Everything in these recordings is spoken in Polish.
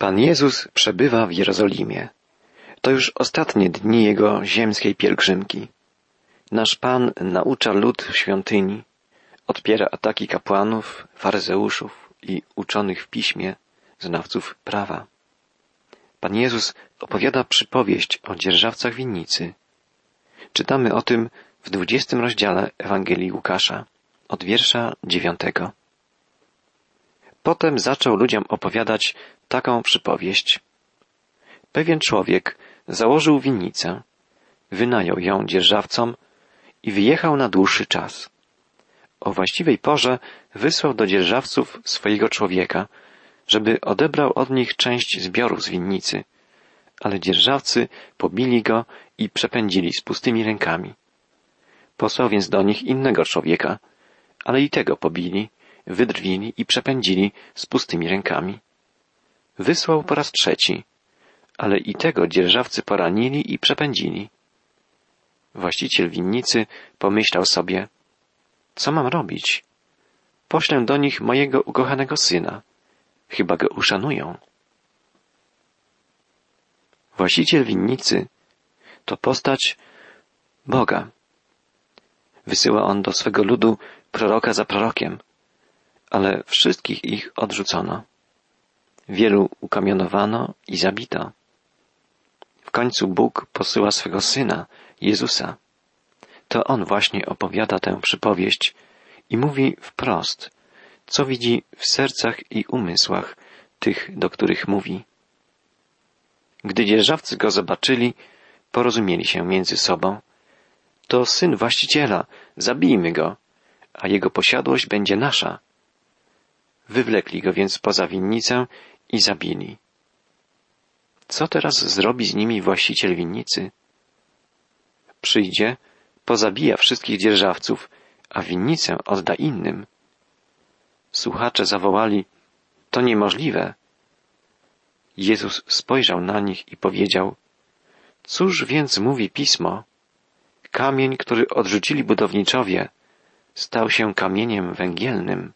Pan Jezus przebywa w Jerozolimie. To już ostatnie dni jego ziemskiej pielgrzymki. Nasz Pan naucza lud w świątyni, odpiera ataki kapłanów, faryzeuszów i uczonych w piśmie, znawców prawa. Pan Jezus opowiada przypowieść o dzierżawcach winnicy. Czytamy o tym w dwudziestym rozdziale Ewangelii Łukasza, od wiersza dziewiątego. Potem zaczął ludziom opowiadać taką przypowieść. Pewien człowiek założył winnicę, wynajął ją dzierżawcom i wyjechał na dłuższy czas. O właściwej porze wysłał do dzierżawców swojego człowieka, żeby odebrał od nich część zbioru z winnicy, ale dzierżawcy pobili go i przepędzili z pustymi rękami. Posłał więc do nich innego człowieka, ale i tego pobili, wydrwili i przepędzili z pustymi rękami. Wysłał po raz trzeci, ale i tego dzierżawcy poranili i przepędzili. Właściciel winnicy pomyślał sobie, co mam robić? Poślę do nich mojego ukochanego syna. Chyba go uszanują. Właściciel winnicy to postać Boga. Wysyła on do swego ludu proroka za prorokiem, ale wszystkich ich odrzucono. Wielu ukamionowano i zabito. W końcu Bóg posyła swego syna, Jezusa. To on właśnie opowiada tę przypowieść i mówi wprost, co widzi w sercach i umysłach tych, do których mówi. Gdy dzierżawcy go zobaczyli, porozumieli się między sobą. To syn właściciela, zabijmy go, a jego posiadłość będzie nasza. Wywlekli go więc poza winnicę i zabili. Co teraz zrobi z nimi właściciel winnicy? Przyjdzie, pozabija wszystkich dzierżawców, a winnicę odda innym. Słuchacze zawołali, to niemożliwe. Jezus spojrzał na nich i powiedział, cóż więc mówi pismo? Kamień, który odrzucili budowniczowie, stał się kamieniem węgielnym.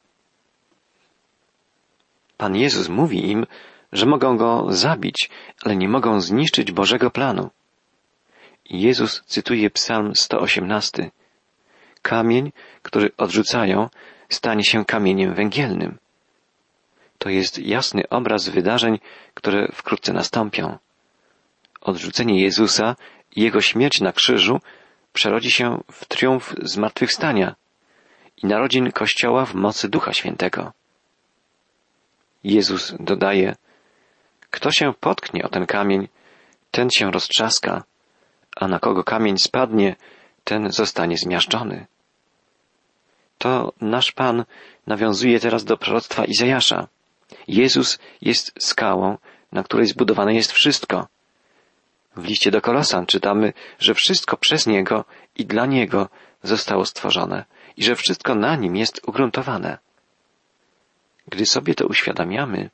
Pan Jezus mówi im, że mogą go zabić, ale nie mogą zniszczyć Bożego planu. Jezus cytuje Psalm 118. Kamień, który odrzucają, stanie się kamieniem węgielnym. To jest jasny obraz wydarzeń, które wkrótce nastąpią. Odrzucenie Jezusa i Jego śmierć na krzyżu przerodzi się w triumf zmartwychwstania i narodzin Kościoła w mocy Ducha Świętego. Jezus dodaje, kto się potknie o ten kamień, ten się roztrzaska, a na kogo kamień spadnie, ten zostanie zmiażdżony. To nasz Pan nawiązuje teraz do proroctwa Izajasza. Jezus jest skałą, na której zbudowane jest wszystko. W liście do Kolosan czytamy, że wszystko przez Niego i dla Niego zostało stworzone i że wszystko na Nim jest ugruntowane. Gdy sobie to uświadamiamy,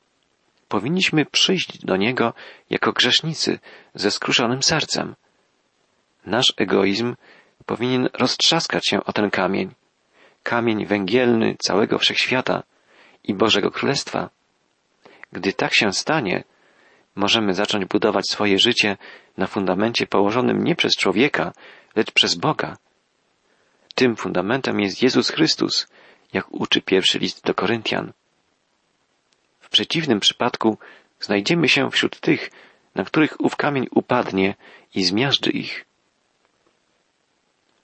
powinniśmy przyjść do Niego jako grzesznicy ze skruszonym sercem. Nasz egoizm powinien roztrzaskać się o ten kamień, kamień węgielny całego wszechświata i Bożego Królestwa. Gdy tak się stanie, możemy zacząć budować swoje życie na fundamencie położonym nie przez człowieka, lecz przez Boga. Tym fundamentem jest Jezus Chrystus, jak uczy pierwszy list do Koryntian. W przeciwnym przypadku znajdziemy się wśród tych, na których ów kamień upadnie i zmiażdży ich.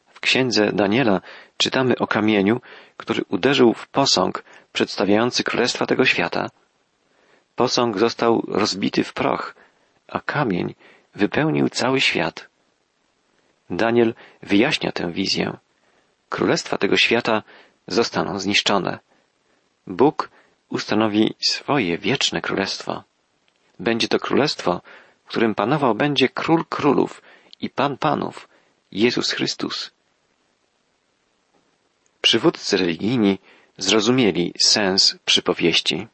W księdze Daniela czytamy o kamieniu, który uderzył w posąg przedstawiający królestwa tego świata. Posąg został rozbity w proch, a kamień wypełnił cały świat. Daniel wyjaśnia tę wizję. Królestwa tego świata zostaną zniszczone. Bóg ustanowi swoje wieczne królestwo. Będzie to królestwo, w którym panował będzie król królów i pan panów, Jezus Chrystus. Przywódcy religijni zrozumieli sens przypowieści.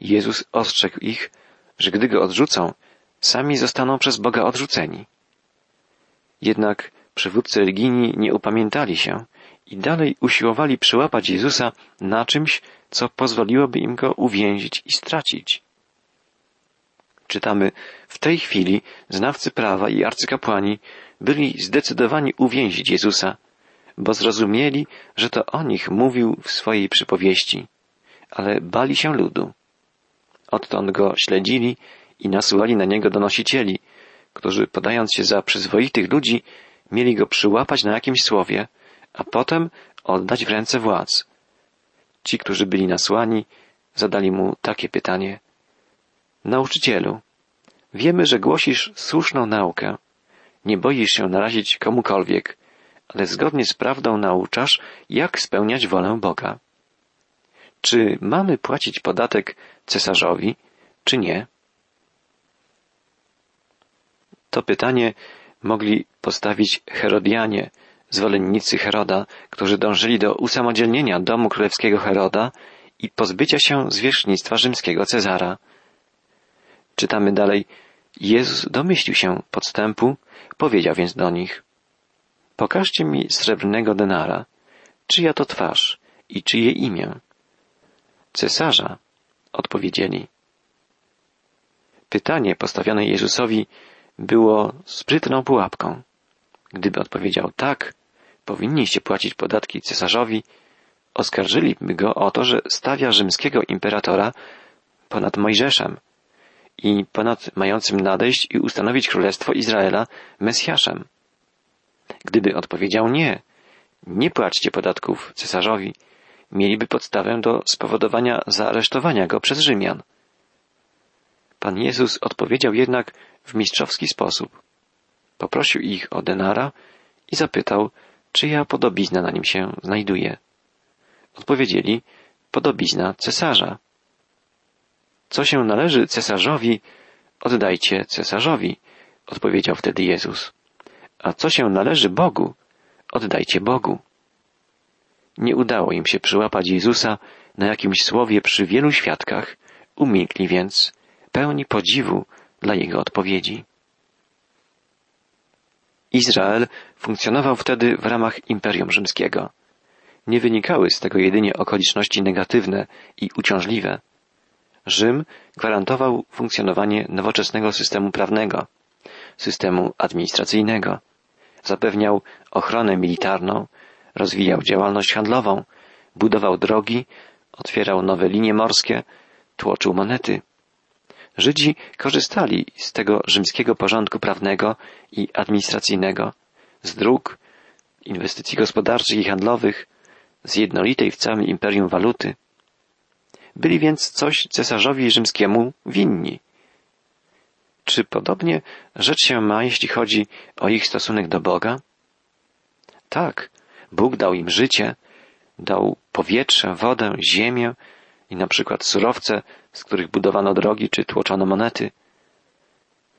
Jezus ostrzegł ich, że gdy go odrzucą, sami zostaną przez Boga odrzuceni. Jednak przywódcy religijni nie upamiętali się i dalej usiłowali przyłapać Jezusa na czymś, co pozwoliłoby im go uwięzić i stracić. czytamy, w tej chwili znawcy prawa i arcykapłani byli zdecydowani uwięzić Jezusa, bo zrozumieli, że to o nich mówił w swojej przypowieści, ale bali się ludu. Odtąd go śledzili i nasyłali na niego donosicieli, którzy podając się za przyzwoitych ludzi, mieli go przyłapać na jakimś słowie, a potem oddać w ręce władz. Ci, którzy byli nasłani, zadali mu takie pytanie. Nauczycielu, wiemy, że głosisz słuszną naukę. Nie boisz się narazić komukolwiek, ale zgodnie z prawdą nauczasz, jak spełniać wolę Boga. Czy mamy płacić podatek cesarzowi, czy nie? To pytanie mogli postawić Herodianie, zwolennicy Heroda, którzy dążyli do usamodzielnienia domu królewskiego Heroda i pozbycia się zwierzchnictwa rzymskiego Cezara. Czytamy dalej, Jezus domyślił się podstępu, powiedział więc do nich, pokażcie mi srebrnego denara, czyja to twarz i czyje imię. Cesarza, odpowiedzieli. Pytanie postawione Jezusowi było sprytną pułapką. Gdyby odpowiedział tak, powinniście płacić podatki cesarzowi, oskarżyliby go o to, że stawia rzymskiego imperatora ponad Mojżeszem i ponad mającym nadejść i ustanowić królestwo Izraela Mesjaszem. Gdyby odpowiedział nie, nie płaćcie podatków cesarzowi, mieliby podstawę do spowodowania zaaresztowania go przez Rzymian. Pan Jezus odpowiedział jednak w mistrzowski sposób. Poprosił ich o denara i zapytał, czyja podobizna na nim się znajduje. Odpowiedzieli, podobizna cesarza. Co się należy cesarzowi, oddajcie cesarzowi, odpowiedział wtedy Jezus. A co się należy Bogu, oddajcie Bogu. Nie udało im się przyłapać Jezusa na jakimś słowie przy wielu świadkach, umilkli więc, pełni podziwu dla jego odpowiedzi. Izrael funkcjonował wtedy w ramach Imperium Rzymskiego. Nie wynikały z tego jedynie okoliczności negatywne i uciążliwe. Rzym gwarantował funkcjonowanie nowoczesnego systemu prawnego, systemu administracyjnego, zapewniał ochronę militarną, rozwijał działalność handlową, budował drogi, otwierał nowe linie morskie, tłoczył monety. Żydzi korzystali z tego rzymskiego porządku prawnego i administracyjnego, z dróg, inwestycji gospodarczych i handlowych, z jednolitej w całym imperium waluty. Byli więc coś cesarzowi rzymskiemu winni. Czy podobnie rzecz się ma, jeśli chodzi o ich stosunek do Boga? Tak, Bóg dał im życie, dał powietrze, wodę, ziemię i na przykład surowce, z których budowano drogi czy tłoczono monety.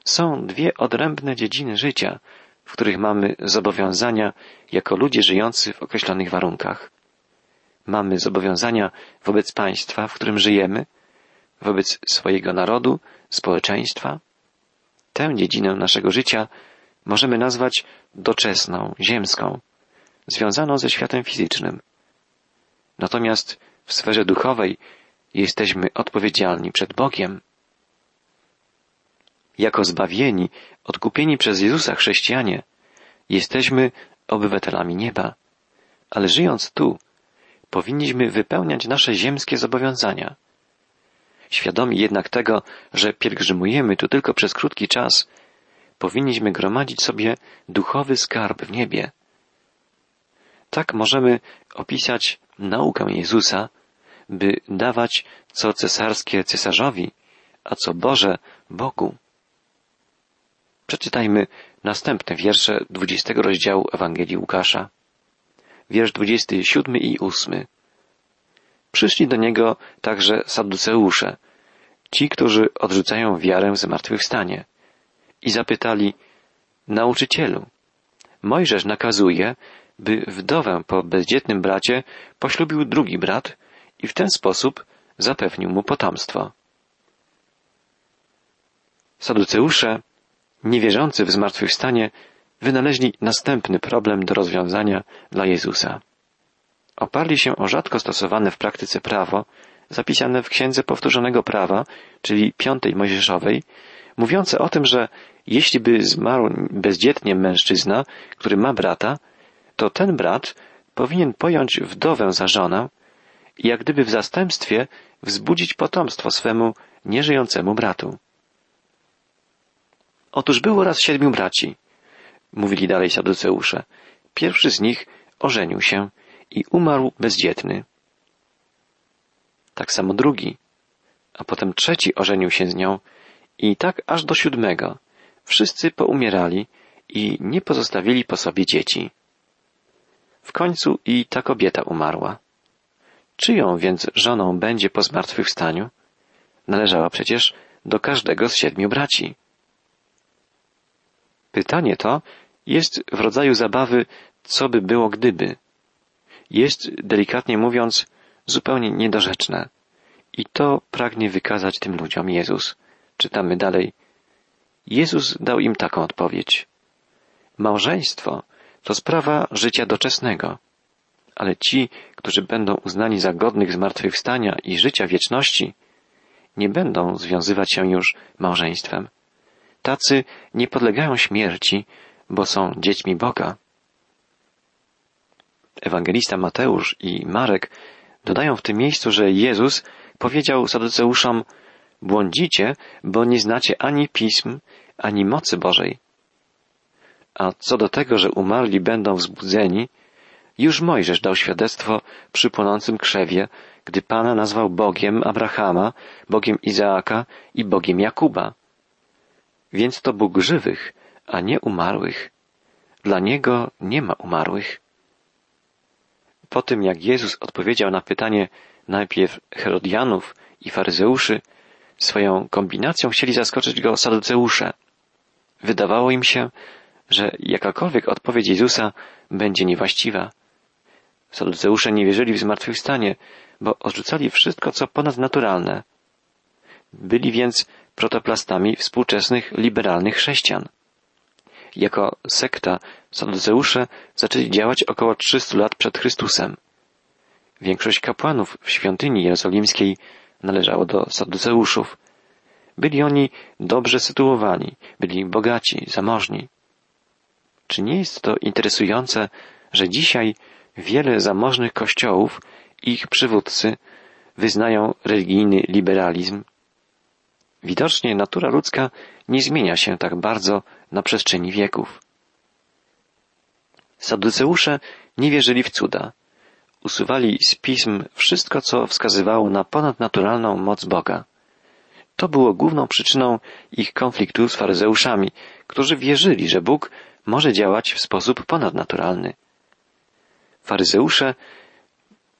Są dwie odrębne dziedziny życia, w których mamy zobowiązania jako ludzie żyjący w określonych warunkach. Mamy zobowiązania wobec państwa, w którym żyjemy, wobec swojego narodu, społeczeństwa. Tę dziedzinę naszego życia możemy nazwać doczesną, ziemską, związaną ze światem fizycznym. Natomiast w sferze duchowej jesteśmy odpowiedzialni przed Bogiem. Jako zbawieni, odkupieni przez Jezusa chrześcijanie, jesteśmy obywatelami nieba, ale żyjąc tu, powinniśmy wypełniać nasze ziemskie zobowiązania. Świadomi jednak tego, że pielgrzymujemy tu tylko przez krótki czas, powinniśmy gromadzić sobie duchowy skarb w niebie. Tak możemy opisać naukę Jezusa, by dawać co cesarskie cesarzowi, a co Boże Bogu. Przeczytajmy następne wiersze dwudziestego rozdziału Ewangelii Łukasza. Wiersz dwudziesty siódmy i ósmy. Przyszli do niego także saduceusze, ci, którzy odrzucają wiarę w zmartwychwstanie, i zapytali, nauczycielu, Mojżesz nakazuje, by wdowę po bezdzietnym bracie poślubił drugi brat i w ten sposób zapewnił mu potomstwo. Saduceusze, niewierzący w zmartwychwstanie, wynaleźli następny problem do rozwiązania dla Jezusa. Oparli się o rzadko stosowane w praktyce prawo, zapisane w Księdze Powtórzonego Prawa, czyli piątej Mojżeszowej, mówiące o tym, że jeśli by zmarł bezdzietnie mężczyzna, który ma brata, to ten brat powinien pojąć wdowę za żonę jak gdyby w zastępstwie wzbudzić potomstwo swemu nieżyjącemu bratu. Otóż było raz siedmiu braci, mówili dalej saduceusze. Pierwszy z nich ożenił się i umarł bezdzietny. Tak samo drugi, a potem trzeci ożenił się z nią i tak aż do siódmego. Wszyscy poumierali i nie pozostawili po sobie dzieci. W końcu i ta kobieta umarła. Czyją więc żoną będzie po zmartwychwstaniu? Należała przecież do każdego z siedmiu braci. Pytanie to jest w rodzaju zabawy, co by było gdyby. Jest, delikatnie mówiąc, zupełnie niedorzeczne. I to pragnie wykazać tym ludziom Jezus. Czytamy dalej. Jezus dał im taką odpowiedź. Małżeństwo to sprawa życia doczesnego, ale ci, którzy będą uznani za godnych zmartwychwstania i życia wieczności, nie będą związywać się już małżeństwem. Tacy nie podlegają śmierci, bo są dziećmi Boga. Ewangelista Mateusz i Marek dodają w tym miejscu, że Jezus powiedział Saduceuszom, błądzicie, bo nie znacie ani pism, ani mocy Bożej. A co do tego, że umarli będą wzbudzeni, już Mojżesz dał świadectwo przy płonącym krzewie, gdy Pana nazwał Bogiem Abrahama, Bogiem Izaaka i Bogiem Jakuba. Więc to Bóg żywych, a nie umarłych. Dla Niego nie ma umarłych. Po tym, jak Jezus odpowiedział na pytanie najpierw Herodianów i faryzeuszy, swoją kombinacją chcieli zaskoczyć go saduceusze. Wydawało im się, że jakakolwiek odpowiedź Jezusa będzie niewłaściwa. Saduceusze nie wierzyli w zmartwychwstanie, bo odrzucali wszystko, co ponadnaturalne. Byli więc protoplastami współczesnych liberalnych chrześcijan. Jako sekta Saduceusze zaczęli działać około 300 lat przed Chrystusem. Większość kapłanów w świątyni jerozolimskiej należało do Saduceuszów. Byli oni dobrze sytuowani, byli bogaci, zamożni. Czy nie jest to interesujące, że dzisiaj wiele zamożnych kościołów i ich przywódcy wyznają religijny liberalizm? Widocznie natura ludzka nie zmienia się tak bardzo na przestrzeni wieków. Saduceusze nie wierzyli w cuda. Usuwali z pism wszystko, co wskazywało na ponadnaturalną moc Boga. To było główną przyczyną ich konfliktu z faryzeuszami, którzy wierzyli, że Bóg może działać w sposób ponadnaturalny. Faryzeusze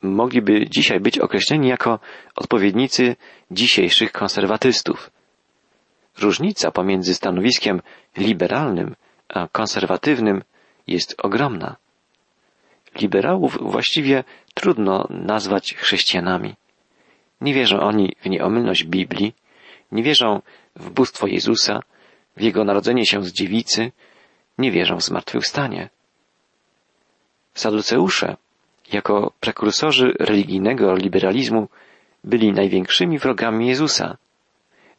mogliby dzisiaj być określeni jako odpowiednicy dzisiejszych konserwatystów. Różnica pomiędzy stanowiskiem liberalnym a konserwatywnym jest ogromna. Liberałów właściwie trudno nazwać chrześcijanami. Nie wierzą oni w nieomylność Biblii, nie wierzą w bóstwo Jezusa, w Jego narodzenie się z dziewicy, nie wierzą w zmartwychwstanie. Saduceusze, jako prekursorzy religijnego liberalizmu, byli największymi wrogami Jezusa.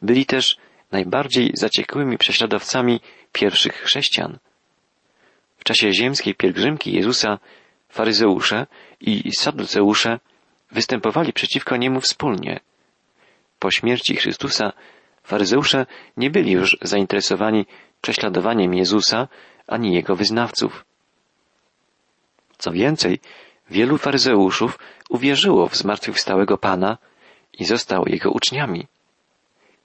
Byli też najbardziej zaciekłymi prześladowcami pierwszych chrześcijan. W czasie ziemskiej pielgrzymki Jezusa faryzeusze i saduceusze występowali przeciwko niemu wspólnie. Po śmierci Chrystusa faryzeusze nie byli już zainteresowani prześladowaniem Jezusa ani jego wyznawców. Co więcej, wielu faryzeuszów uwierzyło w zmartwychwstałego Pana i zostało jego uczniami.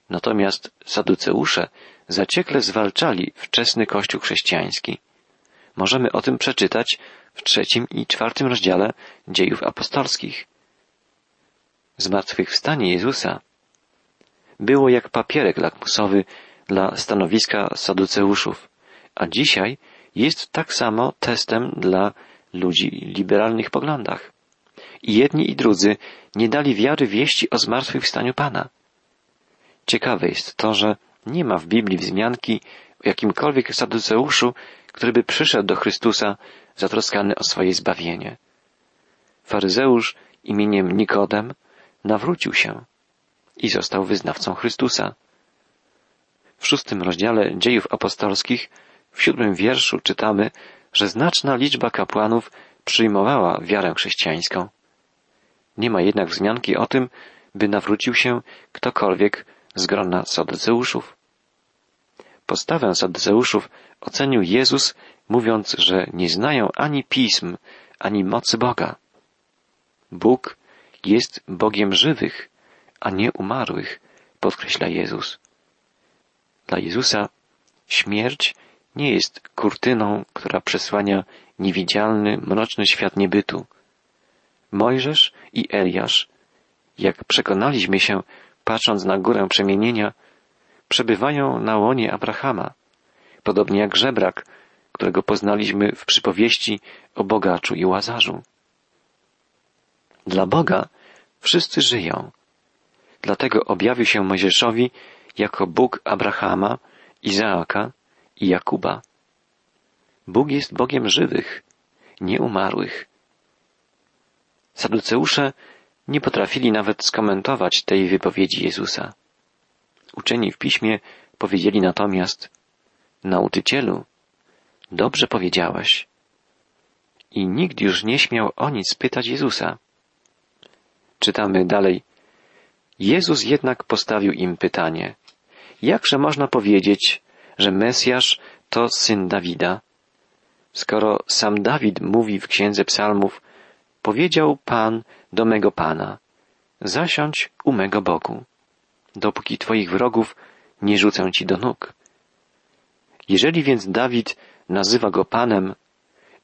Natomiast saduceusze zaciekle zwalczali wczesny kościół chrześcijański. Możemy o tym przeczytać w trzecim i czwartym rozdziale dziejów apostolskich. Zmartwychwstanie Jezusa było jak papierek lakmusowy dla stanowiska saduceuszów, a dzisiaj jest tak samo testem dla ludzi liberalnych poglądach. I jedni i drudzy nie dali wiary wieści o zmartwychwstaniu Pana. Ciekawe jest to, że nie ma w Biblii wzmianki o jakimkolwiek saduceuszu, który by przyszedł do Chrystusa zatroskany o swoje zbawienie. Faryzeusz imieniem Nikodem nawrócił się i został wyznawcą Chrystusa. W szóstym rozdziale dziejów apostolskich, w siódmym wierszu czytamy, że znaczna liczba kapłanów przyjmowała wiarę chrześcijańską. Nie ma jednak wzmianki o tym, by nawrócił się ktokolwiek z grona Saduceuszów. Postawę Saduceuszów ocenił Jezus, mówiąc, że nie znają ani pism, ani mocy Boga. Bóg jest Bogiem żywych, a nie umarłych, podkreśla Jezus. Dla Jezusa śmierć nie jest kurtyną, która przesłania niewidzialny, mroczny świat niebytu. Mojżesz i Eliasz, jak przekonaliśmy się, patrząc na górę przemienienia, przebywają na łonie Abrahama, podobnie jak żebrak, którego poznaliśmy w przypowieści o bogaczu i łazarzu. Dla Boga wszyscy żyją. Dlatego objawił się Mojżeszowi jako Bóg Abrahama, Izaaka i Jakuba. Bóg jest Bogiem żywych, nie umarłych. Saduceusze nie potrafili nawet skomentować tej wypowiedzi Jezusa. Uczeni w piśmie powiedzieli natomiast, Nauczycielu, dobrze powiedziałeś. I nikt już nie śmiał o nic pytać Jezusa. Czytamy dalej. Jezus jednak postawił im pytanie. Jakże można powiedzieć, że Mesjasz to syn Dawida? Skoro sam Dawid mówi w księdze psalmów, powiedział Pan do mego Pana, zasiądź u mego boku, dopóki Twoich wrogów nie rzucę Ci do nóg. Jeżeli więc Dawid nazywa go Panem,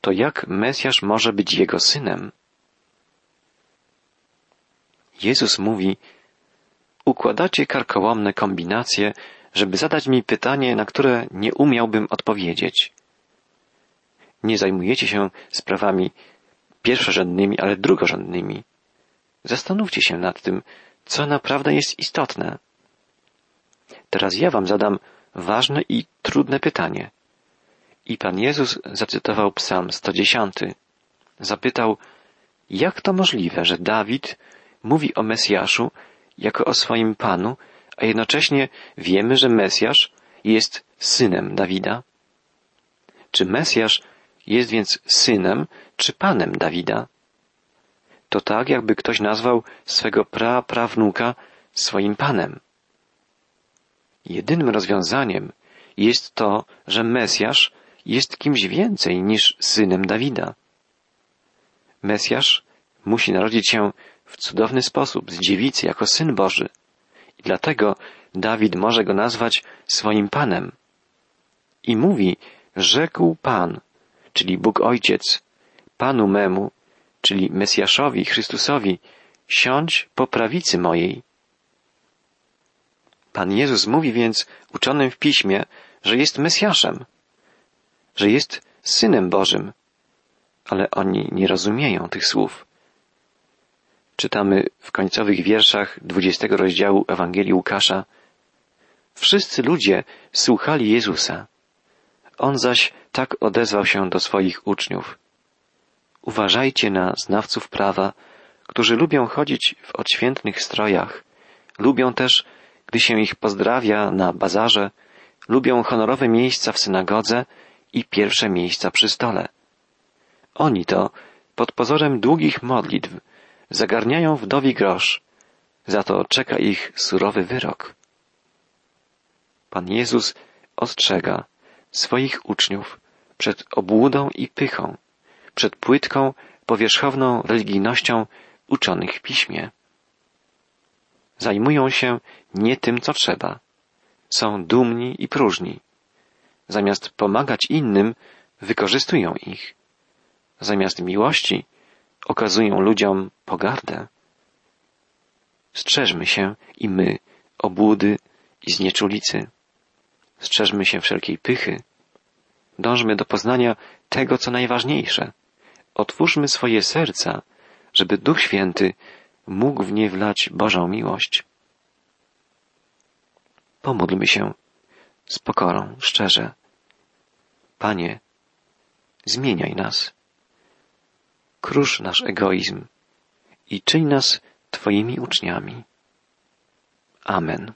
to jak Mesjasz może być jego synem? Jezus mówi, układacie karkołomne kombinacje, żeby zadać mi pytanie, na które nie umiałbym odpowiedzieć. Nie zajmujecie się sprawami pierwszorzędnymi, ale drugorzędnymi. Zastanówcie się nad tym, co naprawdę jest istotne. Teraz ja wam zadam ważne i trudne pytanie. I Pan Jezus zacytował Psalm 110. Zapytał, jak to możliwe, że Dawid mówi o Mesjaszu jako o swoim Panu, a jednocześnie wiemy, że Mesjasz jest synem Dawida? Czy Mesjasz jest więc synem czy panem Dawida? To tak, jakby ktoś nazwał swego pra-prawnuka swoim panem. Jedynym rozwiązaniem jest to, że Mesjasz jest kimś więcej niż synem Dawida. Mesjasz musi narodzić się w cudowny sposób z dziewicy jako syn Boży. Dlatego Dawid może go nazwać swoim Panem. I mówi, rzekł Pan, czyli Bóg Ojciec, Panu memu, czyli Mesjaszowi, Chrystusowi, siądź po prawicy mojej. Pan Jezus mówi więc uczonym w piśmie, że jest Mesjaszem, że jest Synem Bożym, ale oni nie rozumieją tych słów. Czytamy w końcowych wierszach dwudziestego rozdziału Ewangelii Łukasza. Wszyscy ludzie słuchali Jezusa. On zaś tak odezwał się do swoich uczniów. Uważajcie na znawców prawa, którzy lubią chodzić w odświętnych strojach, lubią też, gdy się ich pozdrawia na bazarze, lubią honorowe miejsca w synagodze i pierwsze miejsca przy stole. Oni to, pod pozorem długich modlitw, zagarniają wdowi grosz, za to czeka ich surowy wyrok. Pan Jezus ostrzega swoich uczniów przed obłudą i pychą, przed płytką, powierzchowną religijnością uczonych w piśmie. Zajmują się nie tym, co trzeba. Są dumni i próżni. Zamiast pomagać innym, wykorzystują ich. Zamiast miłości, okazują ludziom pogardę. Strzeżmy się i my obłudy i znieczulicy. Strzeżmy się wszelkiej pychy. Dążmy do poznania tego, co najważniejsze. Otwórzmy swoje serca, żeby Duch Święty mógł w nie wlać Bożą miłość. Pomódlmy się z pokorą, szczerze. Panie, zmieniaj nas. Krusz nasz egoizm i czyń nas Twoimi uczniami. Amen.